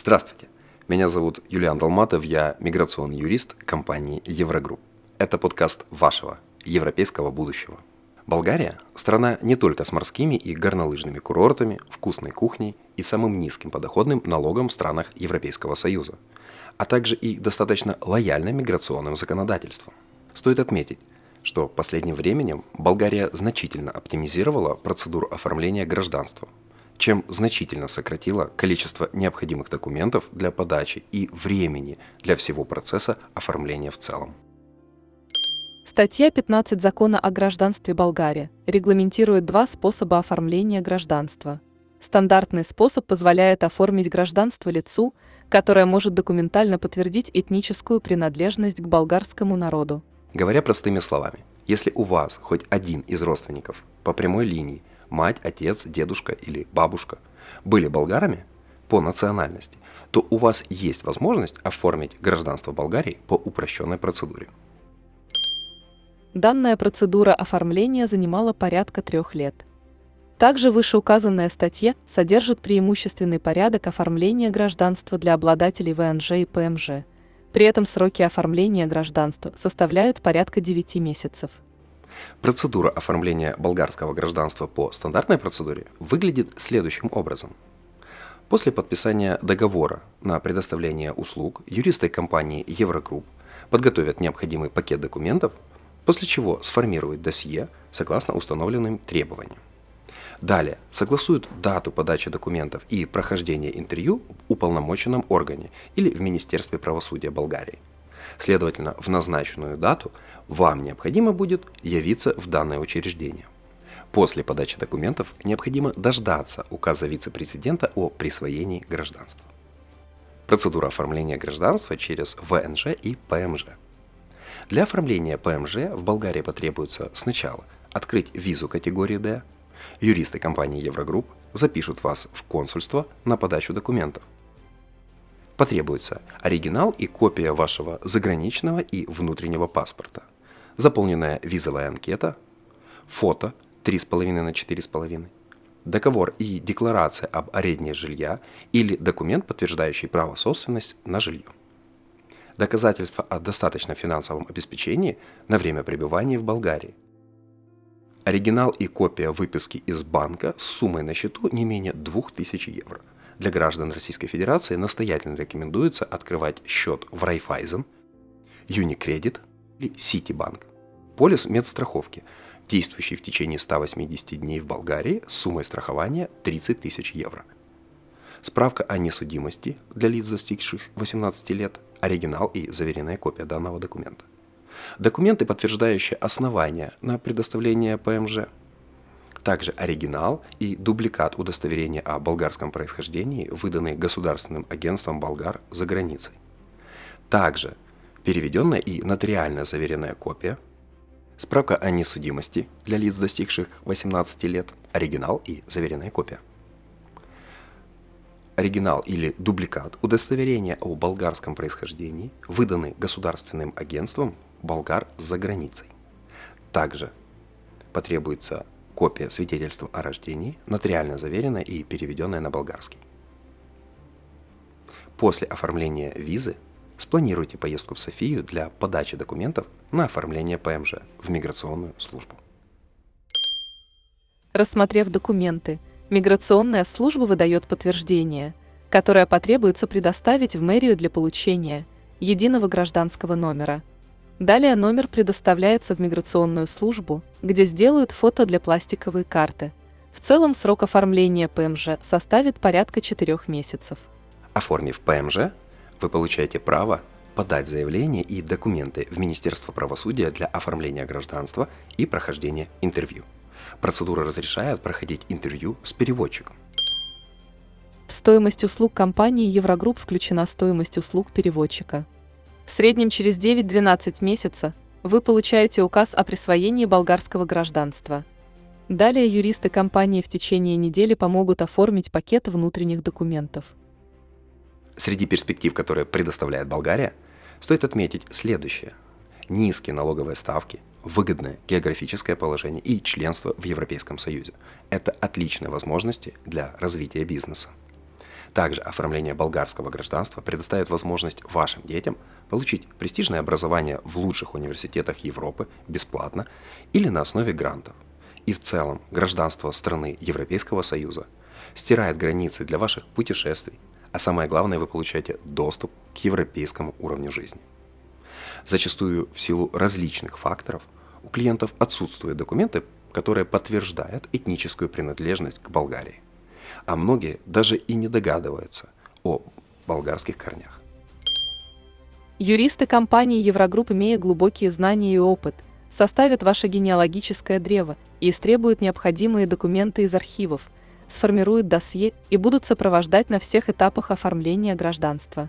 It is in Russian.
Здравствуйте, меня зовут Юлиан Долматов, я миграционный юрист компании Еврогрупп. Это подкаст вашего европейского будущего. Болгария – страна не только с морскими и горнолыжными курортами, вкусной кухней и самым низким подоходным налогом в странах Европейского Союза, а также и достаточно лояльным миграционным законодательством. Стоит отметить, что последним временем Болгария значительно оптимизировала процедуру оформления гражданства – чем значительно сократило количество необходимых документов для подачи и времени для всего процесса оформления в целом. Статья 15 Закона о гражданстве Болгарии регламентирует два способа оформления гражданства. Стандартный способ позволяет оформить гражданство лицу, которое может документально подтвердить этническую принадлежность к болгарскому народу. Говоря простыми словами, если у вас хоть один из родственников по прямой линии мать, отец, дедушка или бабушка были болгарами по национальности, то у вас есть возможность оформить гражданство Болгарии по упрощенной процедуре. Данная процедура оформления занимала порядка трех лет. Также вышеуказанная статья содержит преимущественный порядок оформления гражданства для обладателей ВНЖ и ПМЖ. При этом сроки оформления гражданства составляют порядка 9 месяцев. Процедура оформления болгарского гражданства по стандартной процедуре выглядит следующим образом. После подписания договора на предоставление услуг юристы компании Еврогрупп подготовят необходимый пакет документов, после чего сформируют досье согласно установленным требованиям. Далее согласуют дату подачи документов и прохождения интервью в уполномоченном органе или в Министерстве правосудия Болгарии. Следовательно, в назначенную дату вам необходимо будет явиться в данное учреждение. После подачи документов необходимо дождаться указа вице-президента о присвоении гражданства. Процедура оформления гражданства через ВНЖ и ПМЖ. Для оформления ПМЖ в Болгарии потребуется сначала открыть визу категории D. Юристы компании Еврогрупп запишут вас в консульство на подачу документов – Потребуется. Оригинал и копия вашего заграничного и внутреннего паспорта, заполненная визовая анкета, фото 3,5 на 4,5, договор и декларация об аренде жилья или документ, подтверждающий право собственности на жилье. Доказательство о достаточном финансовом обеспечении на время пребывания в Болгарии. Оригинал и копия выписки из банка с суммой на счету не менее 2000 евро – для граждан Российской Федерации настоятельно рекомендуется открывать счет в Райфайзен, Unicredit или Citibank. Полис медстраховки, действующий в течение 180 дней в Болгарии с суммой страхования 30 тысяч евро. Справка о несудимости для лиц, достигших 18 лет, оригинал и заверенная копия данного документа. Документы, подтверждающие основания на предоставление ПМЖ – также оригинал и дубликат удостоверения о болгарском происхождении, выданный государственным агентством болгар за границей. Также переведенная и нотариально заверенная копия, справка о несудимости для лиц, достигших 18 лет, оригинал и заверенная копия. Оригинал или дубликат удостоверения о болгарском происхождении, выданный государственным агентством болгар за границей. Также потребуется копия свидетельства о рождении, нотариально заверенная и переведенная на болгарский. После оформления визы спланируйте поездку в Софию для подачи документов на оформление ПМЖ в миграционную службу. Рассмотрев документы, миграционная служба выдает подтверждение, которое потребуется предоставить в мэрию для получения единого гражданского номера – Далее номер предоставляется в миграционную службу, где сделают фото для пластиковой карты. В целом срок оформления ПМЖ составит порядка 4 месяцев. Оформив ПМЖ, вы получаете право подать заявление и документы в Министерство правосудия для оформления гражданства и прохождения интервью. Процедура разрешает проходить интервью с переводчиком. В стоимость услуг компании Еврогрупп включена стоимость услуг переводчика. В среднем через 9-12 месяцев вы получаете указ о присвоении болгарского гражданства. Далее юристы компании в течение недели помогут оформить пакет внутренних документов. Среди перспектив, которые предоставляет Болгария, стоит отметить следующее. Низкие налоговые ставки, выгодное географическое положение и членство в Европейском Союзе. Это отличные возможности для развития бизнеса. Также оформление болгарского гражданства предоставит возможность вашим детям получить престижное образование в лучших университетах Европы бесплатно или на основе грантов. И в целом гражданство страны Европейского Союза стирает границы для ваших путешествий, а самое главное, вы получаете доступ к европейскому уровню жизни. Зачастую в силу различных факторов у клиентов отсутствуют документы, которые подтверждают этническую принадлежность к Болгарии. А многие даже и не догадываются о болгарских корнях. Юристы компании Еврогрупп, имея глубокие знания и опыт, составят ваше генеалогическое древо и истребуют необходимые документы из архивов, сформируют досье и будут сопровождать на всех этапах оформления гражданства.